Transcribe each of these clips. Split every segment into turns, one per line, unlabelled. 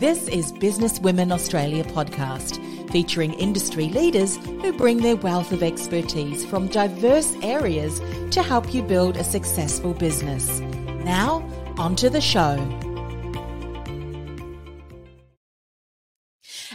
This is Business Women Australia podcast, featuring industry leaders who bring their wealth of expertise from diverse areas to help you build a successful business. Now, onto the show.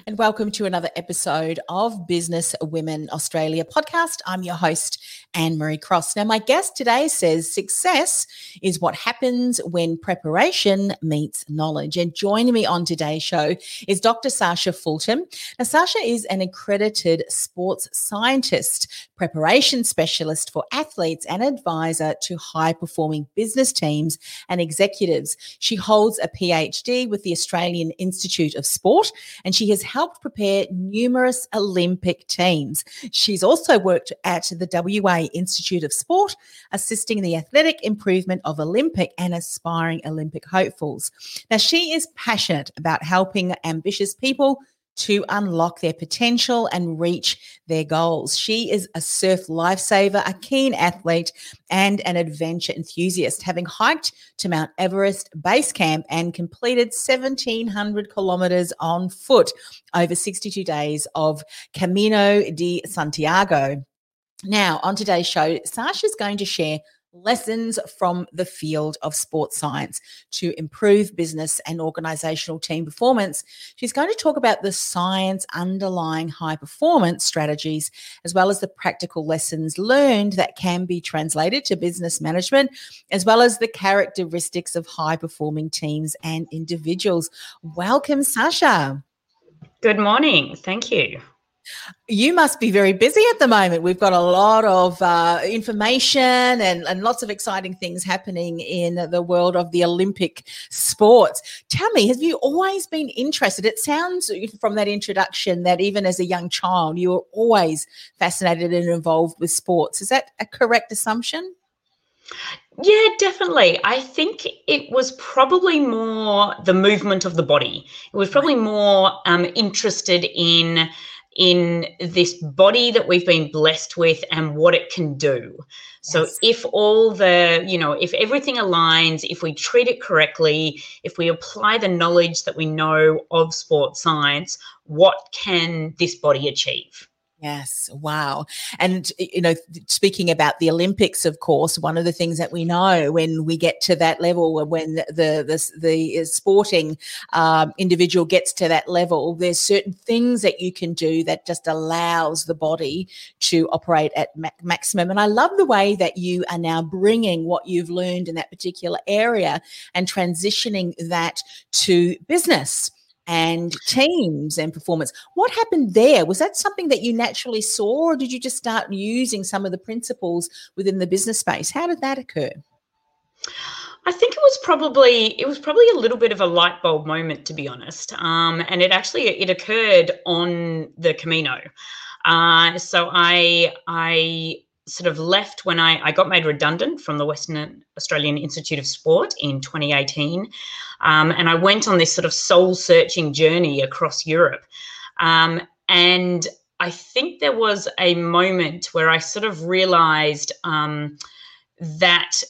and welcome to another episode of Business Women Australia podcast. I'm your host, Anne Marie Cross. Now, my guest today says success is what happens when preparation meets knowledge. And joining me on today's show is Dr. Sasha Fulton. Now, Sasha is an accredited sports scientist, preparation specialist for athletes, and advisor to high performing business teams and executives. She holds a PhD with the Australian Institute of Sport, and she has helped prepare numerous Olympic teams. She's also worked at the WA Institute of Sport, assisting the athletic improvement of Olympic and aspiring Olympic hopefuls. Now, she is passionate about helping ambitious people to unlock their potential and reach their goals. She is a surf lifesaver, a keen athlete, and an adventure enthusiast, having hiked to Mount Everest base camp and completed 1,700 kilometers on foot over 62 days of Camino de Santiago. Now, on today's show, Sasha is going to share lessons from the field of sports science to improve business and organizational team performance. She's going to talk about the science underlying high performance strategies, as well as the practical lessons learned that can be translated to business management, as well as the characteristics of high performing teams and individuals. Welcome, Sasha.
Good morning. Thank you.
You must be very busy at the moment. We've got a lot of uh, information and, and lots of exciting things happening in the world of the Olympic sports. Tell me, have you always been interested? It sounds from that introduction that even as a young child, you were always fascinated and involved with sports. Is that a correct assumption?
Yeah, definitely. I think it was probably more the movement of the body. It was probably more um, interested in in this body that we've been blessed with and what it can do. Yes. So if all the, you know, if everything aligns, if we treat it correctly, if we apply the knowledge that we know of sports science, what can this body achieve?
Yes, wow. And, you know, speaking about the Olympics, of course, one of the things that we know when we get to that level, when the, the, the sporting um, individual gets to that level, there's certain things that you can do that just allows the body to operate at ma- maximum. And I love the way that you are now bringing what you've learned in that particular area and transitioning that to business and teams and performance. What happened there? Was that something that you naturally saw, or did you just start using some of the principles within the business space? How did that occur?
I think it was probably it was probably a little bit of a light bulb moment, to be honest. Um, and it actually it occurred on the Camino. Uh, so I I sort of left when I, I got made redundant from the Western Australian Institute of Sport in 2018. Um, and I went on this sort of soul searching journey across Europe. Um, and I think there was a moment where I sort of realized um, that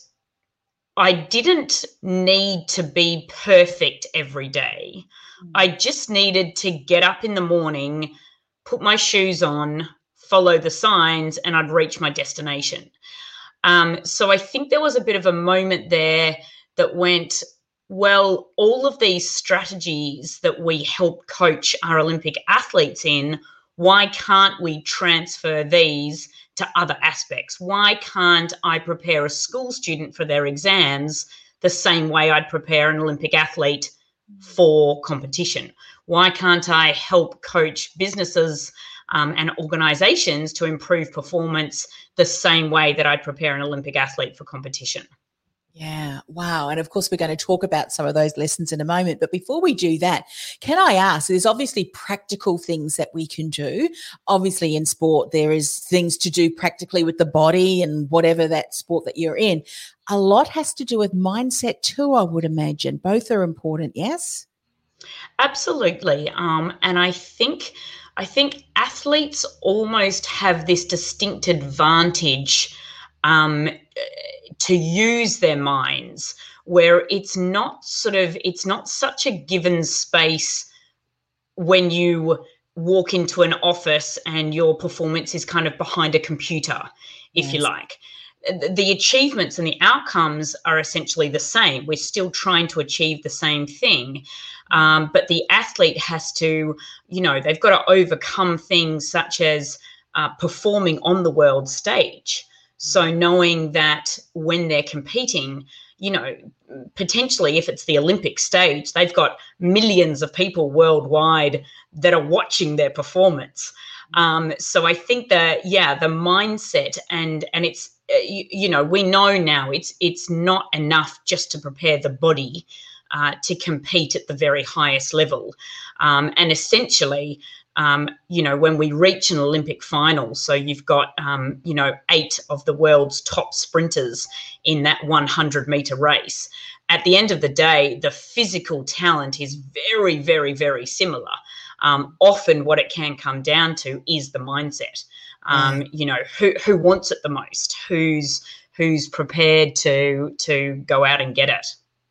I didn't need to be perfect every day. Mm. I just needed to get up in the morning, put my shoes on, follow the signs and I'd reach my destination. Um, so I think there was a bit of a moment there that went, well, all of these strategies that we help coach our Olympic athletes in, why can't we transfer these to other aspects? Why can't I prepare a school student for their exams the same way I'd prepare an Olympic athlete for competition? Why can't I help coach businesses um, and organizations to improve performance the same way that I'd prepare an Olympic athlete for competition.
Yeah, wow. And of course, we're going to talk about some of those lessons in a moment. But before we do that, can I ask? There's obviously practical things that we can do. Obviously, in sport, there is things to do practically with the body and whatever that sport that you're in. A lot has to do with mindset too, I would imagine. Both are important, yes?
Absolutely. Um, and I think I think athletes almost have this distinct advantage um, to use their minds where it's not sort of it's not such a given space when you walk into an office and your performance is kind of behind a computer if yes. you like the achievements and the outcomes are essentially the same we're still trying to achieve the same thing um, but the athlete has to you know they've got to overcome things such as uh, performing on the world stage so knowing that when they're competing, you know, potentially if it's the Olympic stage, they've got millions of people worldwide that are watching their performance. Um, so I think that yeah, the mindset and and it's you, you, know we know now it's it's not enough just to prepare the body uh, to compete at the very highest level, um, and essentially um, you know, when we reach an Olympic final. So you've got, um, you know, eight of the world's top sprinters in that 100 meter race. At the end of the day, the physical talent is very, very, very similar. Um, often, what it can come down to is the mindset. Um, mm. You know, who who wants it the most? Who's who's prepared to to go out and get it?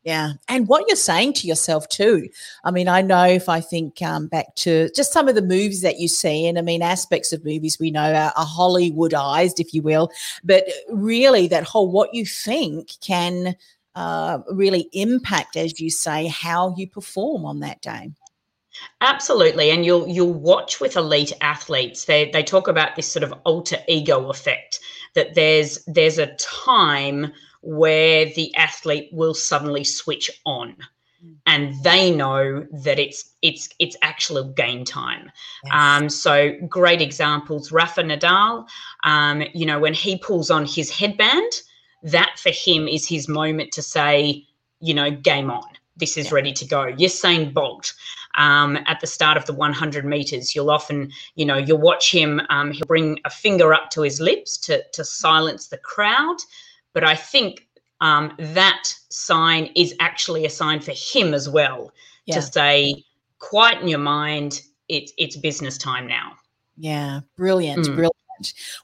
Yeah. And what you're saying to yourself too. I mean, I know if I think um, back to just some of the movies that you see, and I mean, aspects of movies we know are, are Hollywoodized, if you will, but really that whole what you think can uh, really impact, as you say, how you perform on that day.
Absolutely, and you'll you'll watch with elite athletes. They they talk about this sort of alter ego effect that there's there's a time where the athlete will suddenly switch on mm. and they know that it's it's it's actual game time. Yes. Um, so great examples, Rafa Nadal. Um, you know, when he pulls on his headband, that for him is his moment to say, you know, game on. This is yeah. ready to go. Usain Bolt. Um, at the start of the 100 meters, you'll often, you know, you'll watch him. Um, he'll bring a finger up to his lips to to silence the crowd but I think um, that sign is actually a sign for him as well yeah. to say, quieten your mind. It's it's business time now.
Yeah, brilliant, mm. brilliant.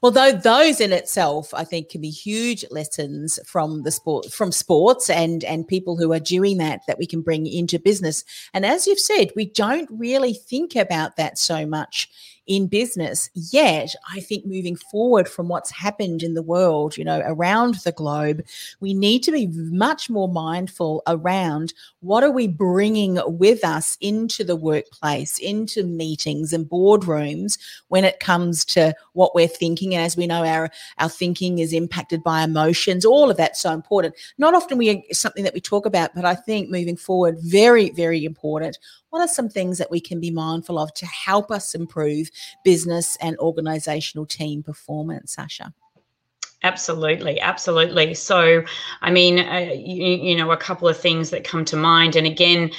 Well, though those in itself, I think, can be huge lessons from the sport, from sports, and and people who are doing that that we can bring into business. And as you've said, we don't really think about that so much in business. Yet, I think moving forward from what's happened in the world, you know, around the globe, we need to be much more mindful around what are we bringing with us into the workplace, into meetings and boardrooms when it comes to what we're thinking. And as we know, our, our thinking is impacted by emotions. All of that's so important. Not often we something that we talk about, but I think moving forward, very, very important what are some things that we can be mindful of to help us improve business and organizational team performance, Sasha?
Absolutely, absolutely. So, I mean, uh, you, you know, a couple of things that come to mind, and again,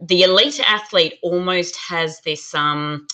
the elite athlete almost has this. Um,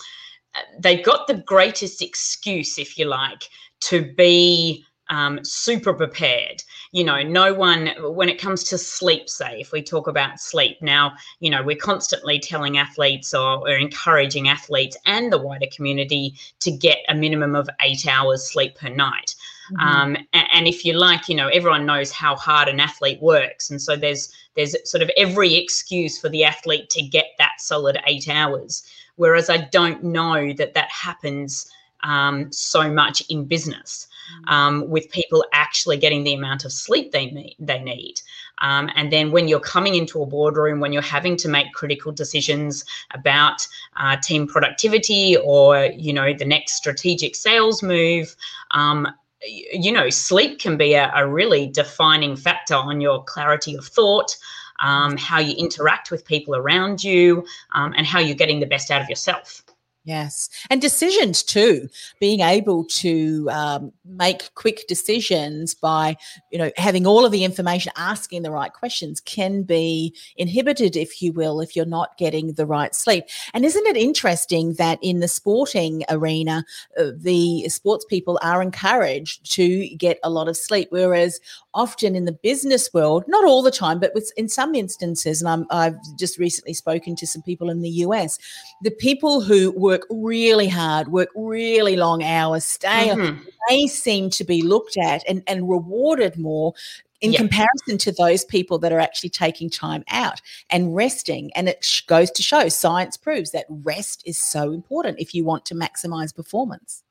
they've got the greatest excuse, if you like, to be um, super prepared. You know, no one, when it comes to sleep, say, if we talk about sleep now, you know, we're constantly telling athletes or, or encouraging athletes and the wider community to get a minimum of eight hours sleep per night. Mm-hmm. Um, and, and, if you like, you know, everyone knows how hard an athlete works, and so there's there's sort of every excuse for the athlete to get that solid eight hours. Whereas I don't know that that happens um, so much in business um, with people actually getting the amount of sleep they need. They need. Um, and then when you're coming into a boardroom, when you're having to make critical decisions about uh, team productivity or you know the next strategic sales move, um, you know sleep can be a, a, really defining factor on your clarity of thought. Um, how you interact with people around you, um, and how you're getting the best out of yourself.
Yes. And decisions too, being able to um, make quick decisions by, you know, having all of the information, asking the right questions can be inhibited, if you will, if you're not getting the right sleep. And isn't it interesting that in the sporting arena, uh, the sports people are encouraged to get a lot of sleep, whereas often in the business world, not all the time, but with, in some instances, and i have just recently spoken to some people in the US, the people who were work really hard, work really long hours, stay, mm-hmm. they seem to be looked at and, and rewarded more in yep. comparison to those people that are actually taking time out and resting. And it sh- goes to show, science proves that rest is so important if you want to maximize performance.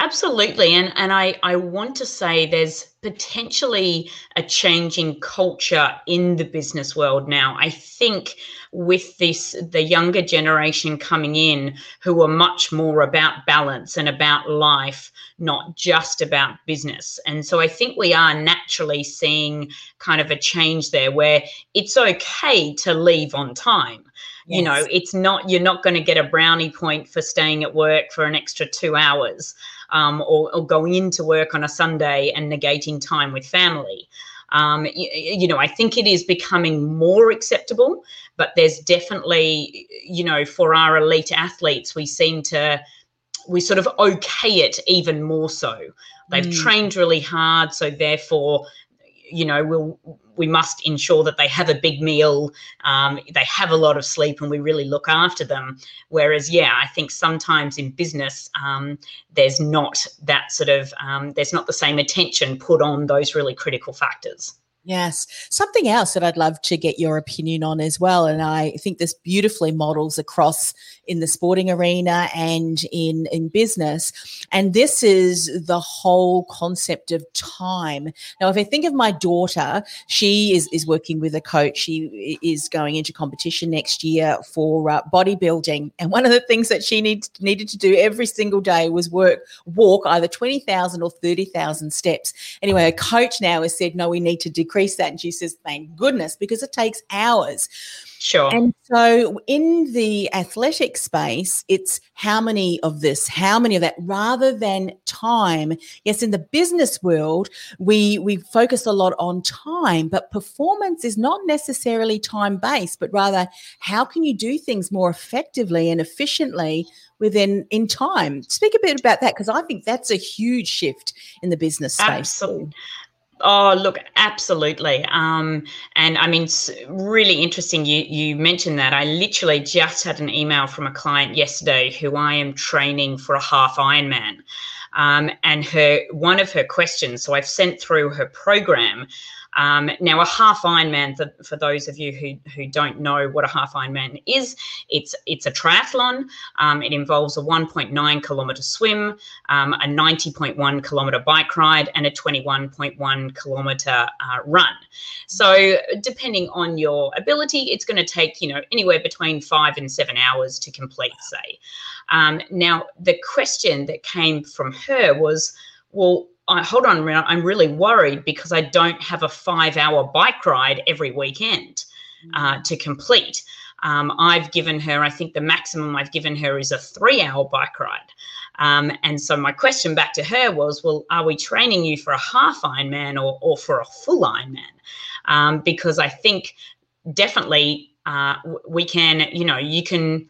Absolutely. And and I, I want to say there's potentially a changing culture in the business world now. I think with this the younger generation coming in who are much more about balance and about life, not just about business. And so I think we are naturally seeing kind of a change there where it's okay to leave on time Yes. You know, it's not, you're not going to get a brownie point for staying at work for an extra two hours um, or, or going into work on a Sunday and negating time with family. Um, you, you, know, I think it is becoming more acceptable, but there's definitely, you know, for our elite athletes, we seem to, we sort of okay it even more so. They've mm. trained really hard, so therefore you know we'll we must ensure that they have a big meal um, they have a lot of sleep and we really look after them. Whereas yeah i think sometimes in business um, there's not that sort of um, there's not the same attention put on those really critical factors
Yes. Something else that I'd love to get your opinion on as well. And I think this beautifully models across in the sporting arena and in, in business. And this is the whole concept of time. Now, if I think of my daughter, she is, is working with a coach. She is going into competition next year for uh, bodybuilding. And one of the things that she needs, needed to do every single day was work, walk either 20,000 or 30,000 steps. Anyway, a coach now has said, no, we need to decrease increase that. And she says, thank goodness, because it takes hours.
Sure.
And so in the athletic space, it's how many of this, how many of that, rather than time. Yes, in the business world, we we focus a lot on time, but performance is not necessarily time based, but rather how can you do things more effectively and efficiently within in time. Speak a bit about that because I think that's a huge shift in the business space.
Absolutely. Oh, look, absolutely. Um, and I mean, it's really interesting. You you mentioned that. I literally just had an email from a client yesterday who I am training for a half Ironman, um, and her one of her questions. So I've sent through her program. Um, now, a half Ironman, for, for those of you who, who don't know what a half Ironman is, it's it's a triathlon. Um, it involves a 1.9 kilometer swim, um, a 90.1 kilometer bike ride, and a 21.1 kilometer uh, run. So, depending on your ability, it's going to take you know anywhere between five and seven hours to complete. Say. Um, now, the question that came from her was, well I, hold on I'm really worried because I don't have a five hour bike ride every weekend uh, mm. to complete. Um, I've given her, I think the maximum I've given her is a three hour bike ride. Um, and so my question back to her was, well, are we training you for a half Ironman or, or for a full Ironman? Um, because I think definitely uh, we can, you know, you can,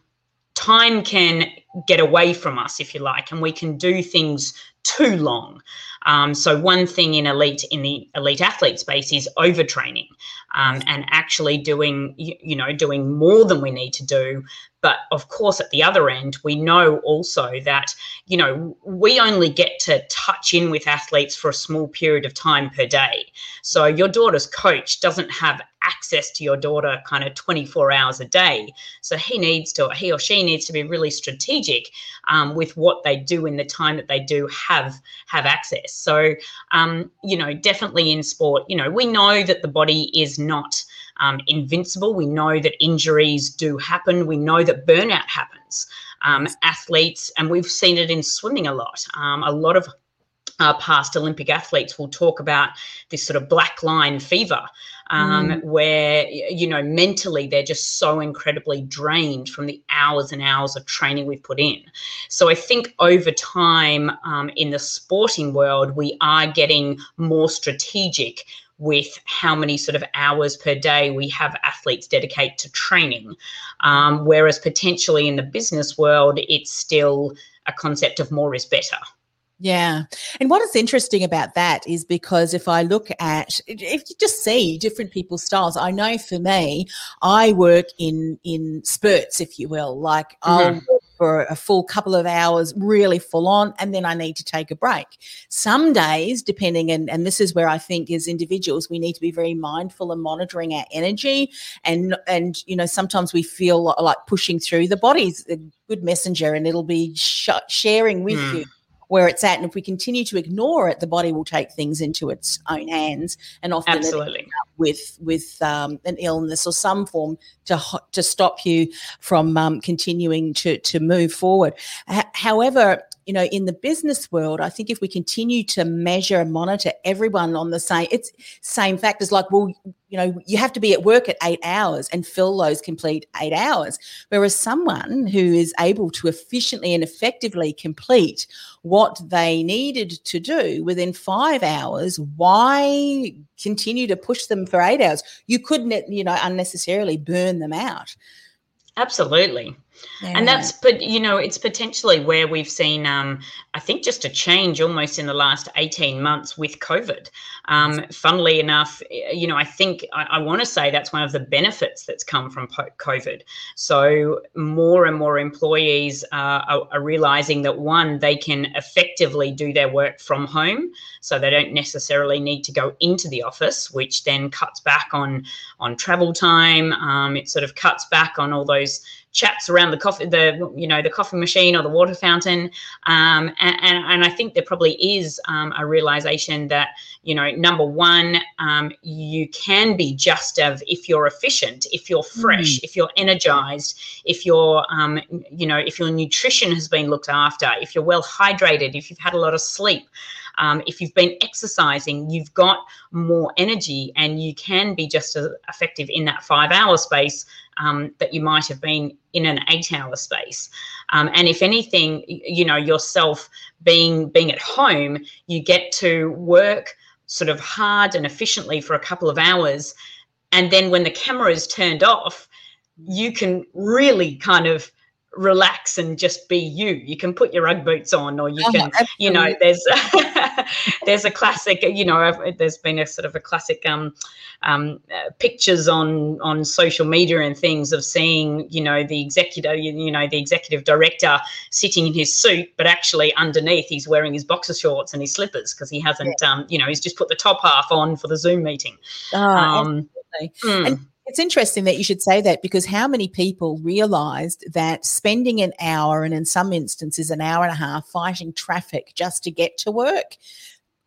time can get away from us, if you like, and we can do things too long. Um, so one thing in elite in the elite athlete space is overtraining um, and actually doing you, you know doing more than we need to do but of course, at the other end, we know also that, you know, we only get to touch in with athletes for a small period of time per day. So your daughter's coach doesn't have access to your daughter kind of 24 hours a day. So he needs to, he or she needs to be really strategic um, with what they do in the time that they do have have access. So, um, you know, definitely in sport, you know, we know that the body is not um, invincible. We know that injuries do happen. We know that burnout happens. Um, athletes, and we've seen it in swimming a lot. Um, a lot of uh, past Olympic athletes will talk about this sort of black line fever, um, mm. where you know mentally they're just so incredibly drained from the hours and hours of training we've put in. So I think over time um, in the sporting world, we are getting more strategic with how many sort of hours per day we have athletes dedicate to training. Um, whereas potentially in the business world, it's still a concept of more is better.
Yeah. And what is interesting about that is because if I look at if you just see different people's styles, I know for me, I work in in spurts, if you will. Like mm-hmm. I'll for a full couple of hours, really full on, and then I need to take a break. Some days, depending, and, and this is where I think as individuals, we need to be very mindful and monitoring our energy. And, and you know, sometimes we feel like pushing through. The body's a good messenger and it'll be sh- sharing with mm. you where it's at. And if we continue to ignore it, the body will take things into its own hands and often
Absolutely.
with with um, an illness or some form to to stop you from um, continuing to to move forward. H- however, you know, in the business world, I think if we continue to measure and monitor everyone on the same, it's same factors like, well, you know, you have to be at work at eight hours and fill those complete eight hours. Whereas someone who is able to efficiently and effectively complete what they needed to do within five hours, why continue to push them for eight hours? You couldn't, you know, unnecessarily burn them out.
Absolutely. Yeah. And that's, but you know, it's potentially where we've seen, um, I think, just a change almost in the last 18 months with COVID. Um, funnily enough, you know, I think I, I want to say that's one of the benefits that's come from COVID. So more and more employees uh, are, are realizing that one, they can effectively do their work from home, so they don't necessarily need to go into the office, which then cuts back on on travel time. Um, it sort of cuts back on all those chats around the coffee, the you know the coffee machine or the water fountain, um, and, and, and I think there probably is um, a realization that you know number one, um, you can be just of if you're efficient, if you're fresh, mm. if you're energized, if you're um, you know if your nutrition has been looked after, if you're well hydrated, if you've had a lot of sleep. Um, if you've been exercising, you've got more energy and you can be just as effective in that five hour space um, that you might have been in an eight hour space. Um, and if anything, you know, yourself being being at home, you get to work sort of hard and efficiently for a couple of hours. And then when the camera is turned off, you can really kind of relax and just be you. You can put your UGG boots on, or you oh, can, absolutely. you know, there's there's a classic, you know, there's been a sort of a classic um, um, uh, pictures on on social media and things of seeing, you know, the executive, you know, the executive director sitting in his suit, but actually underneath he's wearing his boxer shorts and his slippers because he hasn't, yeah. um, you know, he's just put the top half on for the Zoom meeting.
Oh, um, mm. And it's interesting that you should say that because how many people realized that spending an hour and in some instances an hour and a half fighting traffic just to get to work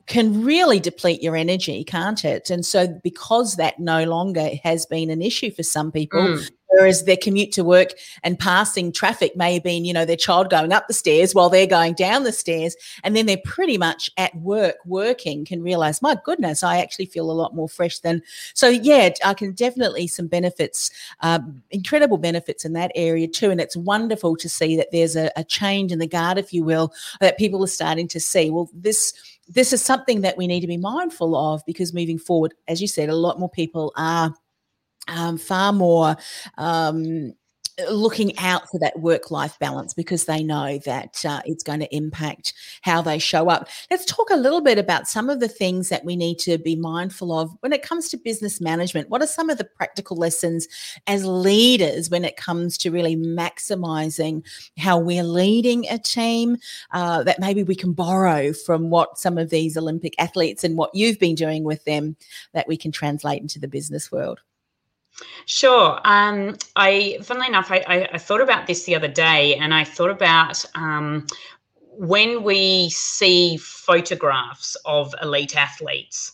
can really deplete your energy, can't it? And so, because that no longer has been an issue for some people, mm. Whereas their commute to work and passing traffic may have been, you know, their child going up the stairs while they're going down the stairs, and then they're pretty much at work working, can realize, my goodness, I actually feel a lot more fresh than. So, yeah, I can definitely some benefits, um, incredible benefits in that area too. And it's wonderful to see that there's a, a change in the guard, if you will, that people are starting to see. Well, this this is something that we need to be mindful of because moving forward, as you said, a lot more people are um, far more um, looking out for that work life balance because they know that uh, it's going to impact how they show up. Let's talk a little bit about some of the things that we need to be mindful of when it comes to business management. What are some of the practical lessons as leaders when it comes to really maximizing how we're leading a team uh, that maybe we can borrow from what some of these Olympic athletes and what you've been doing with them that we can translate into the business world?
Sure. Um, I, funnily enough, I, I, I, thought about this the other day, and I thought about um, when we see photographs of elite athletes.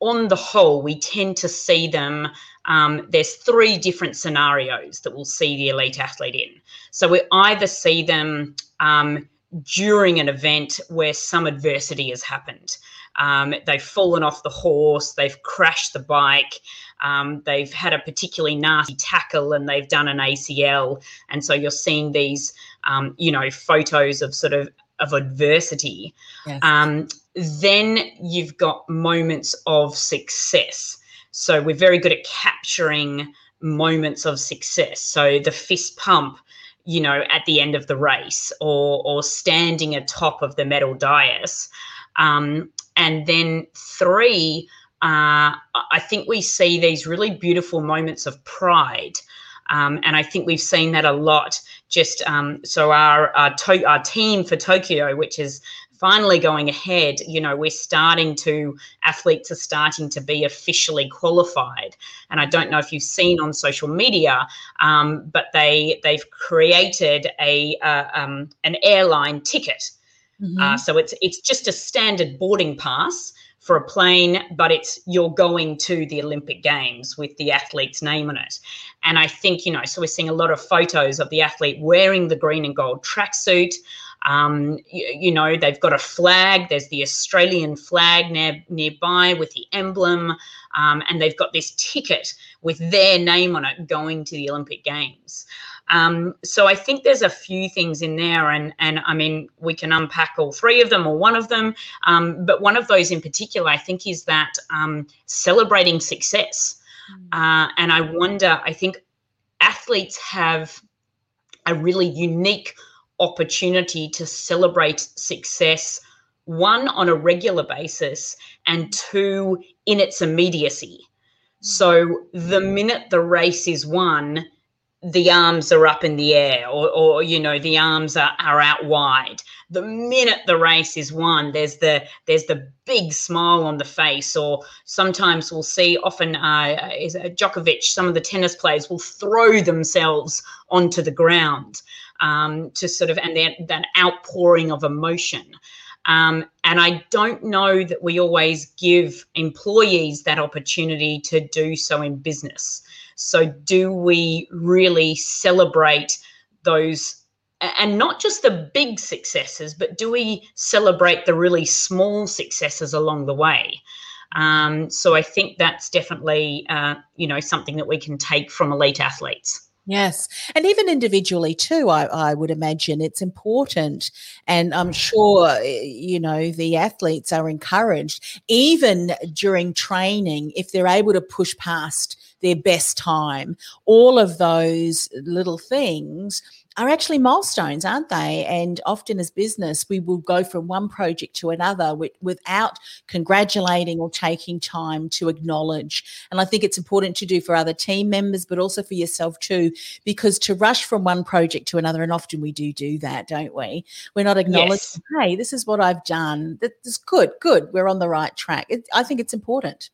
On the whole, we tend to see them. Um, there's three different scenarios that we'll see the elite athlete in. So we either see them um, during an event where some adversity has happened. Um, they've fallen off the horse, they've crashed the bike, um, they've had a particularly nasty tackle and they've done an ACL. And so you're seeing these, um, you know, photos of sort of of adversity. Yes. Um, then you've got moments of success. So we're very good at capturing moments of success. So the fist pump, you know, at the end of the race, or or standing atop of the medal dais. Um, and then three, uh, I think we see these really beautiful moments of pride. Um, and I think we've seen that a lot. Just um, so our our, to- our team for Tokyo, which is finally going ahead, you know, we're starting to, athletes are starting to be officially qualified. And I don't know if you've seen on social media, um, but they, they've created a, uh, um, an airline ticket. Mm-hmm. Uh, so it's, it's just a standard boarding pass for a plane, but it's you're going to the Olympic Games with the athlete's name on it. And I think, you know, so we're seeing a lot of photos of the athlete wearing the green and gold tracksuit. Um, you, you, know, they've got a flag. There's the Australian flag near, nearby with the emblem, um, and they've got this ticket with their name on it going to the Olympic Games. Um, so I think there's a few things in there, and and I mean we can unpack all three of them or one of them, um, but one of those in particular I think is that um, celebrating success, mm. uh, and I wonder I think athletes have a really unique opportunity to celebrate success, one, on a regular basis, and two, in its immediacy. So the minute the race is won, the arms are up in the air or, or you know the arms are, are out wide the minute the race is won there's the there's the big smile on the face or sometimes we'll see often uh, is uh, Djokovic some of the tennis players will throw themselves onto the ground um, to sort of and then that outpouring of emotion. Um, and I don't know that we always give employees that opportunity to do so in business. So, do we really celebrate those? And not just the big successes, but do we celebrate the really small successes along the way? Um, so I think that's definitely, uh, you know, something that we can take from elite athletes.
Yes. And even individually, too, I, I, would imagine it's important. And I'm sure, eh, you know, the athletes are encouraged, even during training, if they're able to push past their best time, all of those little things are actually milestones, aren't they? And often as business, we will go from one project to another with, without congratulating or taking time to acknowledge. And I think it's important to do for other team members, but also for yourself too, because to rush from one project to another, and often we do do that, don't we? We're not acknowledging, yes. hey, this is what I've done. That's good, good. We're on the right track. It, I think it's important.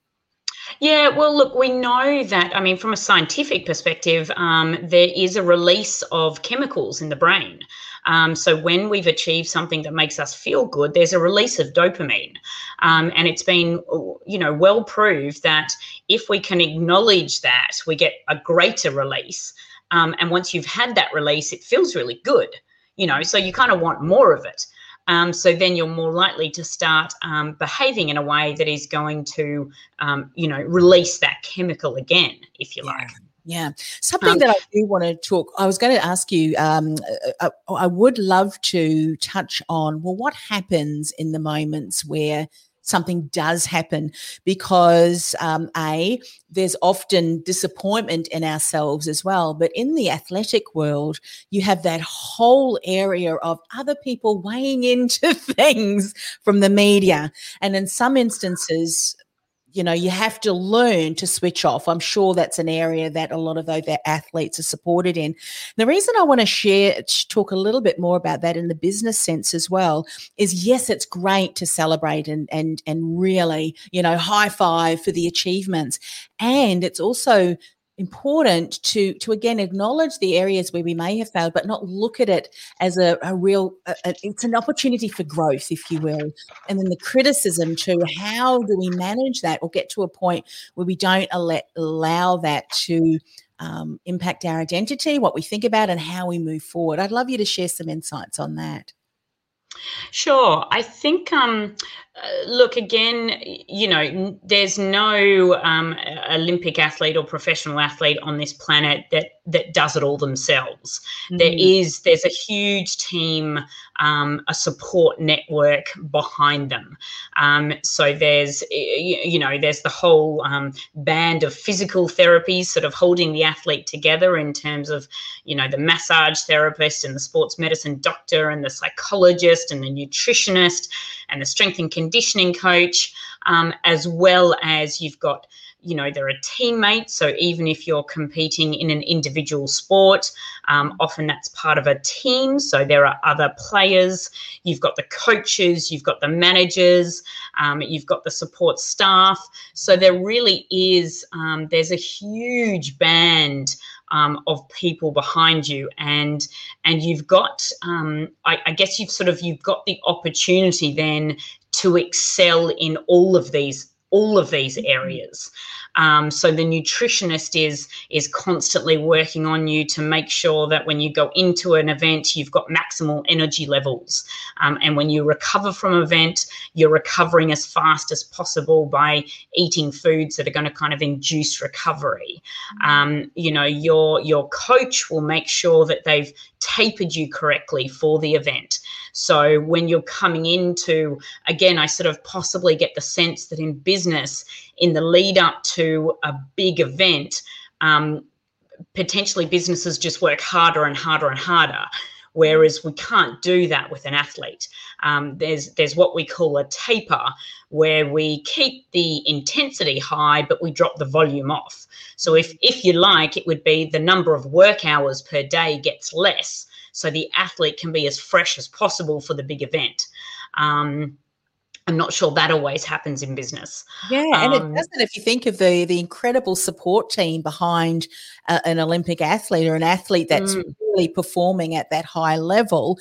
Yeah, well, look, we know that, I mean, from a scientific perspective, um, there is a release of chemicals in the brain. Um, so when we've achieved something that makes us feel good, there's a release of dopamine. Um, and it's been, you know, well proved that if we can acknowledge that, we get a greater release. Um, and once you've had that release, it feels really good, you know, so you kind of want more of it. Um, so then you're more likely to start um, behaving in a way that is going to, um, you know, release that chemical again, if you
yeah.
like.
Yeah. Something um, that I do want to talk, I was going to ask you, um, I, uh, uh, I, would love to touch on, well, what happens in the moments where something does happen because um, a there's often disappointment in ourselves as well but in the athletic world you have that whole area of other people weighing into things from the media. And in some instances you know you have to learn to switch off. I'm sure that's an area that a lot of those athletes are supported in. The reason i want to share talk a little bit more about that in the business sense as well is yes it's great to celebrate and and and really you know high five for the achievements. And it's also important to to again acknowledge the areas where we may have failed but not look at it as a, a real a, a, it's an opportunity for growth if you will. And then the criticism to how do we manage that or get to a point where we don't let, allow that to um, impact our identity what we think about and how we move forward. I'd love you to share some insights on that.
Sure. I think, um, look, again, you know, there's no um, Olympic athlete or professional athlete on this planet that that does it all themselves. Mm. There is there's a huge team, um, a support network behind them. Um, so there's you know there's the whole um, band of physical therapies sort of holding the athlete together in terms of you know the massage therapist and the sports medicine doctor and the psychologist and the nutritionist and the strength and conditioning coach, um, as well as you've got you know there are teammates. So even if you're competing in an individual sport um, often that's part of a team. So there are other players. You've got the coaches you've got the managers um, you've got the support staff. So there really is um, there's a huge band um, of people behind you. And and you've got um, I, I, guess you've sort of you've got the opportunity then to excel in all of these all of these mm-hmm. areas um, so the nutritionist is is constantly working on you to make sure that when you go into an event, you've got maximal energy levels, um, and when you recover from an event, you're recovering as fast as possible by eating foods that are going to kind of induce recovery. Mm-hmm. Um, you know, your your coach will make sure that they've tapered you correctly for the event. So when you're coming into, again, I sort of possibly get the sense that in business, in the lead up to a big event, um, potentially businesses just work harder and harder and harder. Whereas we can't do that with an athlete. Um, there's there's what we call a taper, where we keep the intensity high, but we drop the volume off. So if if you like, it would be the number of work hours per day gets less, so the athlete can be as fresh as possible for the big event. Um, I'm not sure that always happens in business.
Yeah, and um, it doesn't. If you think of the the incredible support team behind a, an Olympic athlete or an athlete that's mm. really performing at that high level,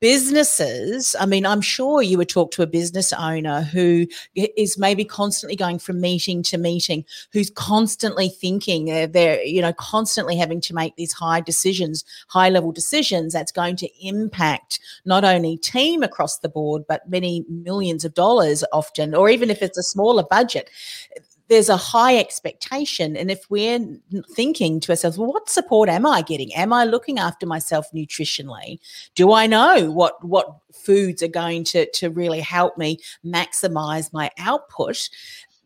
businesses. I mean, I'm sure you would talk to a business owner who is maybe constantly going from meeting to meeting, who's constantly thinking uh, they're you know constantly having to make these high decisions, high level decisions. That's going to impact not only team across the board, but many millions of dollars often, or even if it's a smaller budget, there's a high expectation. And if we're thinking to ourselves, well, what support am I getting? Am I looking after myself nutritionally? Do I know what what foods are going to, to really help me maximize my output?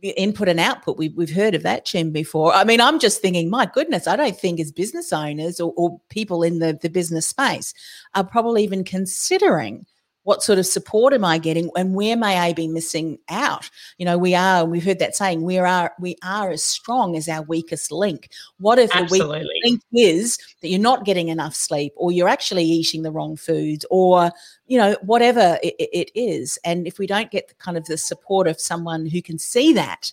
input and output. We've, we've heard of that term before. I mean, I'm just thinking, my goodness, I don't think as business owners or, or people in the, the business space are probably even considering what sort of support am I getting and where may I be missing out? You know, we are, and we've heard that saying, we are we are as strong as our weakest link. What if Absolutely. the weak link is that you're not getting enough sleep or you're actually eating the wrong foods or, you know, whatever it, it is. And if we don't get the kind of the support of someone who can see that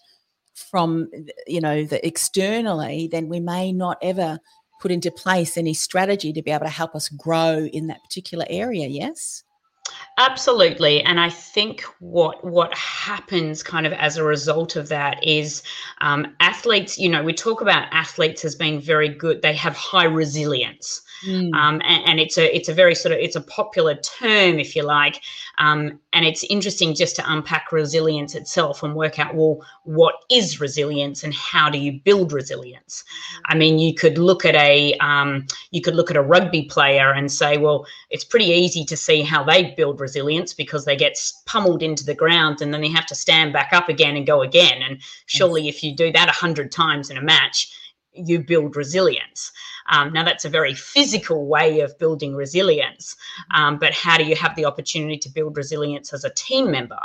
from, you know, the externally, then we may not ever put into place any strategy to be able to help us grow in that particular area. Yes.
Absolutely, and I think what what happens kind of as a result of that is um, athletes. You know, we talk about athletes as being very good; they have high resilience. Mm. Um, and, and, it's a it's a very sort of it's a popular term, if you like, um, and it's interesting just to unpack resilience itself and work out well what is resilience and how do you build resilience. I mean, you could look at a um, you could look at a rugby player and say, well, it's pretty easy to see how they build resilience because they get pummeled into the ground and then they have to stand back up again and go again. And surely, if you do that a hundred times in a match, you build resilience. Um, now, that's a very physical way of building resilience, um, but how do you have the opportunity to build resilience as a team member?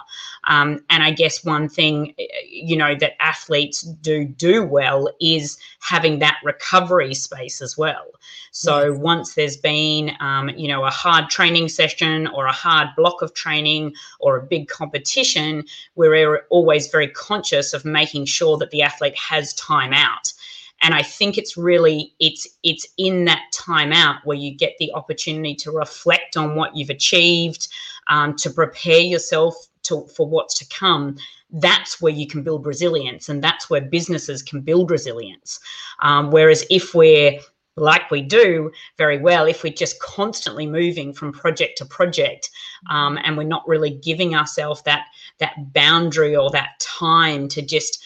Um, and I guess one thing, eh, you know, that athletes do do well is having that recovery space as well. So yes. once there's been, um, you know, a hard training session or a hard block of training or a big competition, we're always very conscious of making sure that the athlete has time out and i think it's really it's it's in that time out where you get the opportunity to reflect on what you've achieved um, to prepare yourself to, for what's to come. That's where you can build resilience and that's where businesses can build resilience. Um, whereas if we're like we do very well if we're just constantly moving from project to project um, and we're not really giving ourselves that that boundary or that time to just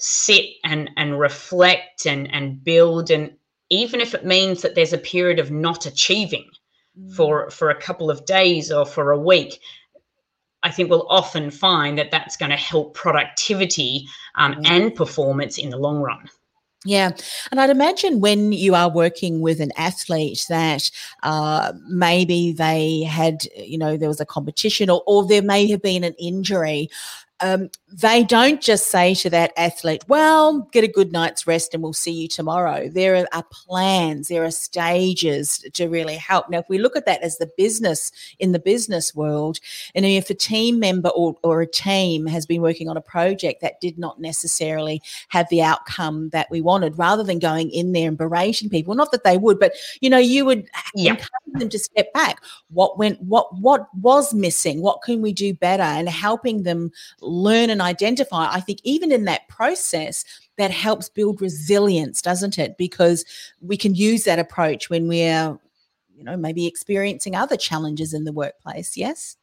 sit and and reflect and and build and even if it means that there's a period of not achieving mm. for for a couple of days or for a week i think we'll often find that that's going to help productivity um, mm. and performance in the long run
yeah. And I'd imagine when you are working with an athlete that uh, maybe they had, you know, there was a competition or, or there may have been an injury um, they don't just say to that athlete, well, get a good night's rest and we'll see you tomorrow. There are plans, there are stages to really help. Now, if we look at that as the business in the business world, and if a team member or, or a team has been working on a project that did not necessarily have the outcome that we wanted, rather than going in there and berating people, not that they would, but you know, you would yeah. encourage them to step back. What went, what, what was missing? What can we do better? And helping them learn and identify. I think even in that process, that helps build resilience, doesn't it? Because we can use that approach when we're, you know, maybe experiencing other challenges in the workplace. Yes.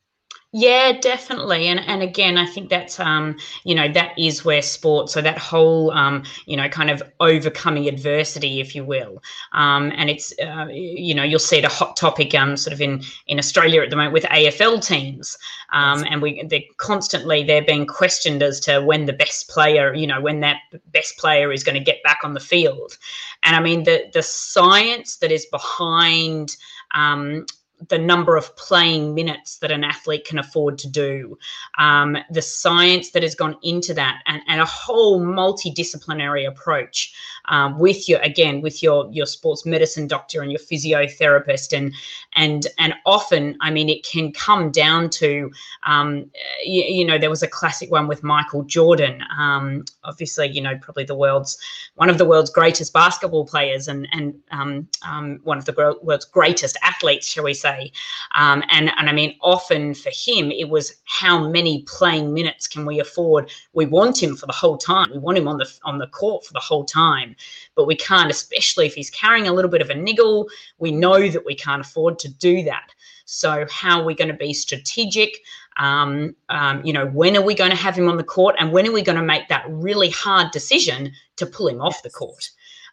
Yeah, definitely. And and again, I think that's um, you know, that is where sport, so that whole um, you know, kind of overcoming adversity, if you will. Um, and it's uh, you know, you'll see it a hot topic um sort of in in Australia at the moment with AFL teams. Um, and we they're constantly they're being questioned as to when the best player, you know, when that best player is going to get back on the field. And I mean the the science that is behind um, the number of playing minutes that an athlete can afford to do, um, the science that has gone into that, and, and a whole multidisciplinary approach um, with your again with your your sports medicine doctor and your physiotherapist, and and and often, I mean, it can come down to, um, you, you, know, there was a classic one with Michael Jordan, um, obviously, you know, probably the world's one of the world's greatest basketball players, and and um, um, one of the world's greatest athletes, shall we say say. Um, and, and I mean, often for him, it was how many playing minutes can we afford? We want him for the whole time. We want him on the on the court for the whole time, but we can't, especially if he's carrying a little bit of a niggle. We know that we can't afford to do that. So, how are we going to be strategic? Um, um, you know, when are we going to have him on the court, and when are we going to make that really hard decision to pull him off the court?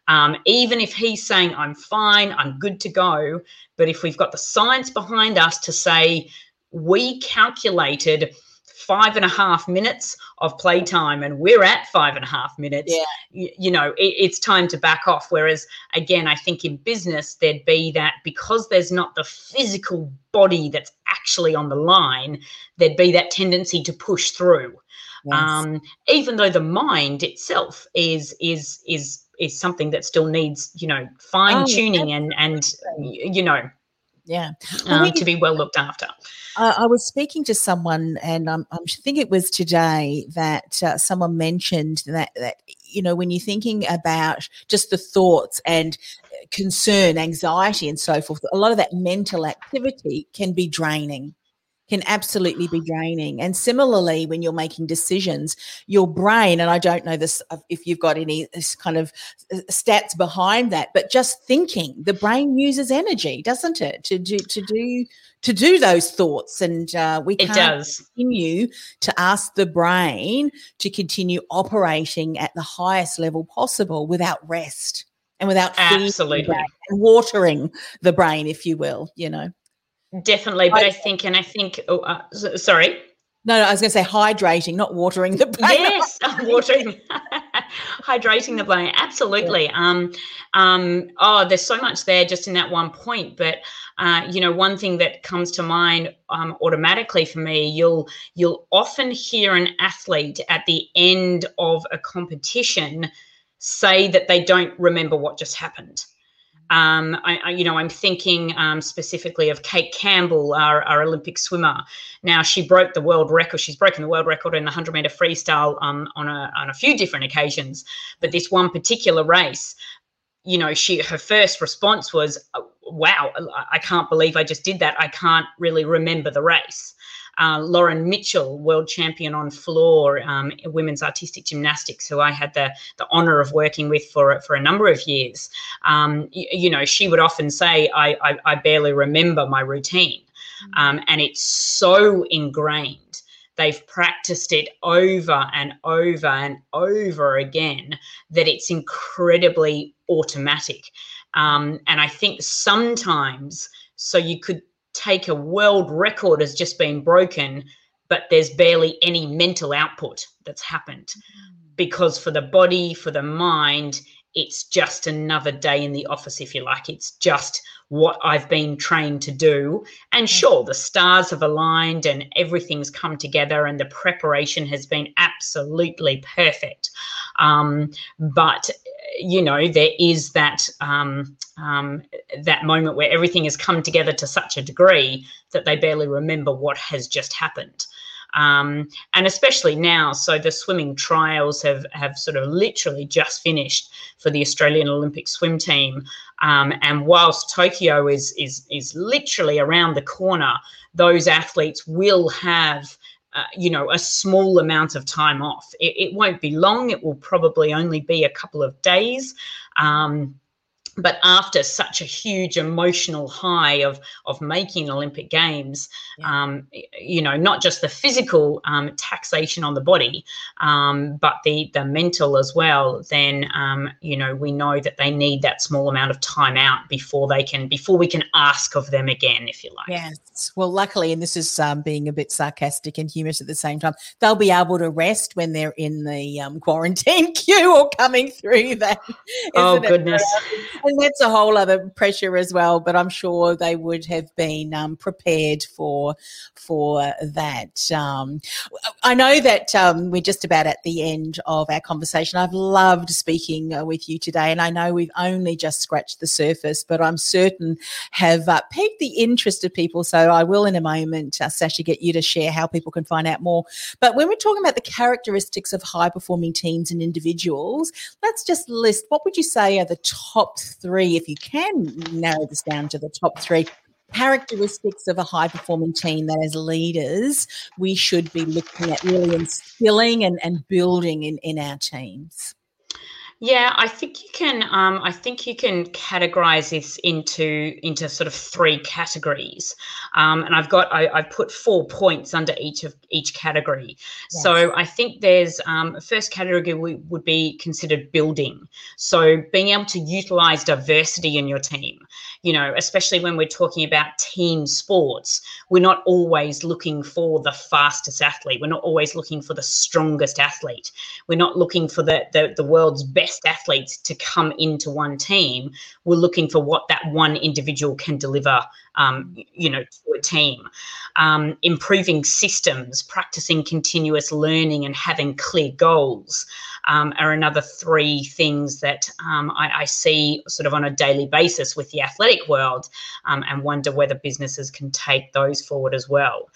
Um, even if he's saying, I'm fine, I'm good to go. But if we've got the science behind us to say, we calculated five and a half minutes of playtime and we're at five and a half minutes yeah. you, you know it, it's time to back off whereas again i think in business there'd be that because there's not the physical body that's actually on the line there'd be that tendency to push through yes. um, even though the mind itself is is is is something that still needs you know fine oh, tuning oh, and and you know
yeah.
Um, to be well looked after.
Uh, i was speaking to someone and um, i think it was today that uh, someone mentioned that that you know when you're thinking about just the thoughts and concern anxiety and so forth a lot of that mental activity can be draining can absolutely be draining. And similarly, when you're making decisions, your brain, and I don't know this if you've got any this kind of uh, stats behind that, but just thinking, the brain uses energy, doesn't it, to do to do to do those thoughts, and uh, we
it does
continue to ask the brain to continue operating at the highest level possible without rest and without
absolutely
and watering the brain, if you will, you know.
Definitely, but I, I think, and I think, oh, uh, sorry.
No, no, I was going to say hydrating, not watering the brain.
Yes, watering, hydrating the brain. Absolutely. Yeah. Um, um, oh, there's so much there just in that one point. But uh, you know, one thing that comes to mind um, automatically for me, you'll you'll often hear an athlete at the end of a competition say that they don't remember what just happened. Um, I, I, you know, I'm thinking um, specifically of Cate Campbell, our, our, Olympic swimmer. Now, she broke the world record. She's broken the world record in the 100 meter freestyle um, on, a, on a few different occasions. But this one particular race, you know, she her first response was, "Wow, I can't believe I just did that. I can't really remember the race." Uh, Lauren Mitchell, world champion on floor, um, women's artistic gymnastics, who I had the, the honor of working with for, for a number of years. Um, you, you, know, she would often say, I, I, I barely remember my routine. Mm. Um, and it's so ingrained. They've practiced it over and over and over again that it's incredibly automatic. Um, and I think sometimes, so you could take a world record has just been broken, but there's barely any mental output that's happened. Mm. Because for the body, for the mind, it's just another day in the office, if you like. It's just what I've been trained to do. And sure, the stars have aligned and everything's come together, and the preparation has been absolutely perfect. Um, but you know, there is that um, um, that moment where everything has come together to such a degree that they barely remember what has just happened. Um, and especially now. So the swimming trials have have sort of literally just finished for the Australian Olympic swim team. Um, and whilst Tokyo is is is literally around the corner, those athletes will have. Uh, you know, a small amount of time off. It, it, won't be long. It will probably only be a couple of days. Um, but after such a huge emotional high of of making Olympic Games, yeah. um, you know, not just the physical um, taxation on the body, um, but the the mental as well. Then um, you know we know that they need that small amount of time out before they can before we can ask of them again, if you like.
Yes. Well, luckily, and this is um, being a bit sarcastic and humorous at the same time, they'll be able to rest when they're in the um, quarantine queue or coming through that.
Oh goodness
and that's a whole other pressure as well. But I'm sure they would have been um, prepared for for that. Um, I know that um, we're just about at the end of our conversation. I've loved speaking uh, with you today, and I know we've only just scratched the surface, but I'm certain have uh, piqued the interest of people. So I will, in a moment, uh, Sasha, get you to share how people can find out more. But when we're talking about the characteristics of high performing teams and individuals, let's just list what would you say are the top three, if you can narrow this down to the top three characteristics of a high performing team that as leaders we should be looking at really instilling and, and building in, in our teams?
Yeah, I think you can. Um, I think you can categorize this into into sort of three categories, um, and I've got I, have put four points under each of each category. Yes. So I think there's um, first category would be considered building. So being able to utilize diversity in your team you know, especially when we're talking about team sports, we're not always looking for the fastest athlete. We're not always looking for the strongest athlete. We're not looking for the, the, the world's best athletes to come into one team. We're looking for what that one individual can deliver um, you know, to a team. Um, improving systems, practicing continuous learning, and having clear goals um, are another three things that um, I, I, see sort of on a daily basis with the athletic world, um, and wonder whether businesses can take those forward as well.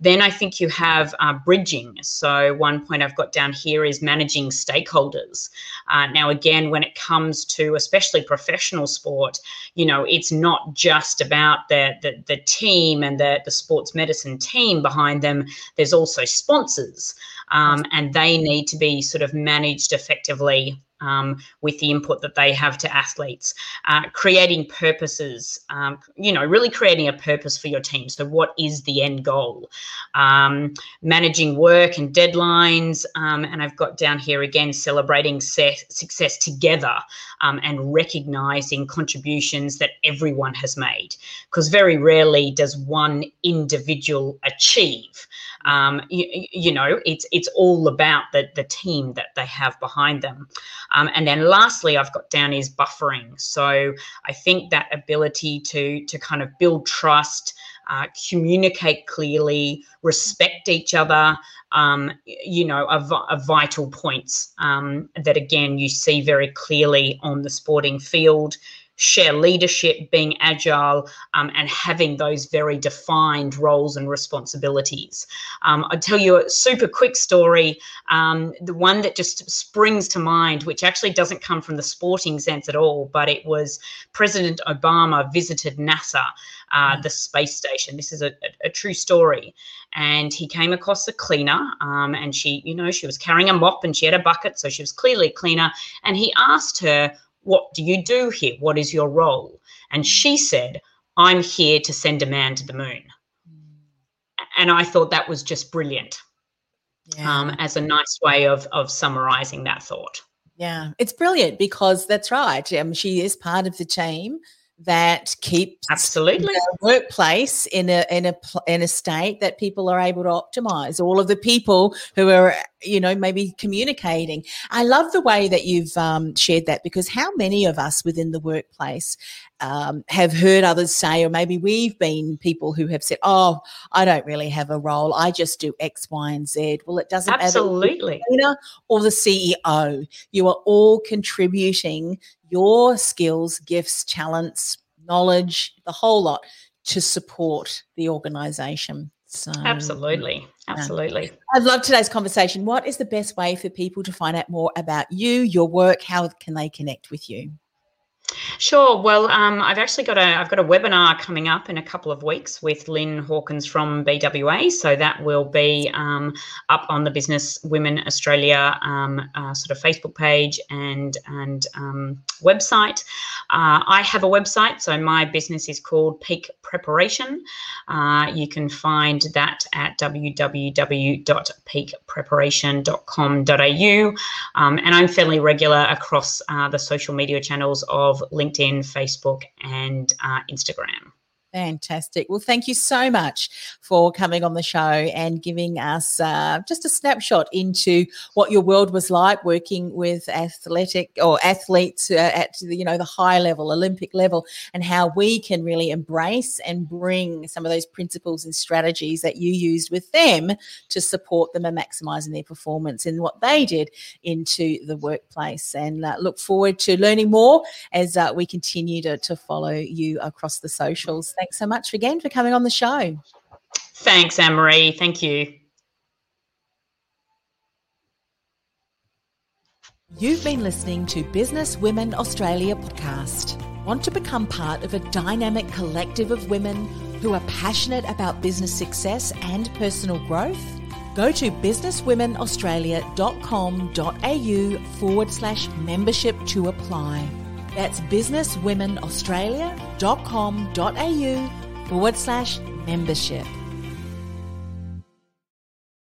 Then I think you have uh, bridging. So, one point I've got down here is managing stakeholders. Uh, now, again, when it comes to especially professional sport, you know, it's not just about the, the, the team and the, the sports medicine team behind them, there's also sponsors, um, and they need to be sort of managed effectively um, with the input that they have to athletes, uh, creating purposes, um, you know, really creating a purpose for your team. So, what is the end goal? Um, managing work and deadlines. Um, and I've got down here again celebrating success together um, and recognizing contributions that everyone has made. Because very rarely does one individual achieve. Um, you, you, know, it's it's all about the the team that they have behind them. Um, and then lastly, I've got down is buffering. So I think that ability to to kind of build trust. Uh, communicate clearly, respect each other, um, you know, are, vital points um, that, again, you see very clearly on the sporting field share leadership, being agile, um, and having those very defined roles and responsibilities. Um, I'll tell you a super quick story. Um, the one that just springs to mind, which actually doesn't come from the sporting sense at all, but it was President Obama visited NASA, uh, mm. the space station. This is a, a, a, true story. And he came across a cleaner, um, and she, you know, she was carrying a mop and she had a bucket, so she was clearly a cleaner. And he asked her, what do you do here? What is your role? And she said, I'm here to send a man to the moon. And I thought that was just brilliant yeah. um, as a nice way of, of summarizing that thought.
Yeah, it's brilliant because that's right. Um, she is part of the team that keeps
absolutely.
the workplace in a in a in a state that people are able to optimize. All of the people who are you know maybe communicating. I love the way that you've um, shared that because how many of us within the workplace um, have heard others say or maybe we've been people who have said oh i don't really have a role i just do x y and z well it doesn't
absolutely
matter or the ceo you are all contributing your skills, gifts, talents, knowledge, the whole lot to support the organization. So,
absolutely. Absolutely.
I've loved today's conversation. What is the best way for people to find out more about you, your work? How can they connect with you?
Sure. Well, um, I've actually got a I've got a webinar coming up in a couple of weeks with Lynn Hawkins from BWA. So that will be um, up on the Business Women Australia um, uh, sort of Facebook page and and um, website. Uh, I have a website, so my business is called Peak Preparation. Uh, you can find that at www.peakpreparation.com.au, um, and I'm fairly regular across uh, the social media channels of LinkedIn, Facebook, and uh, Instagram.
Fantastic. Well, thank you so much for coming on the show and giving us uh, just a snapshot into what your world was like working with athletic or athletes uh, at the, you know the high level, Olympic level, and how we can really embrace and bring some of those principles and strategies that you used with them to support them and maximizing their performance and what they did into the workplace. And uh, look forward to learning more as uh, we continue to, to follow you across the socials thanks so much again for coming on the show.
Thanks, Anne Marie. Thank you.
You've been listening to Business Women Australia podcast. Want to become part of a dynamic collective of women who are passionate about business success and personal growth? Go to businesswomenaustralia.com.au forward slash membership to apply. That's businesswomenaustralia.com.au forward slash membership.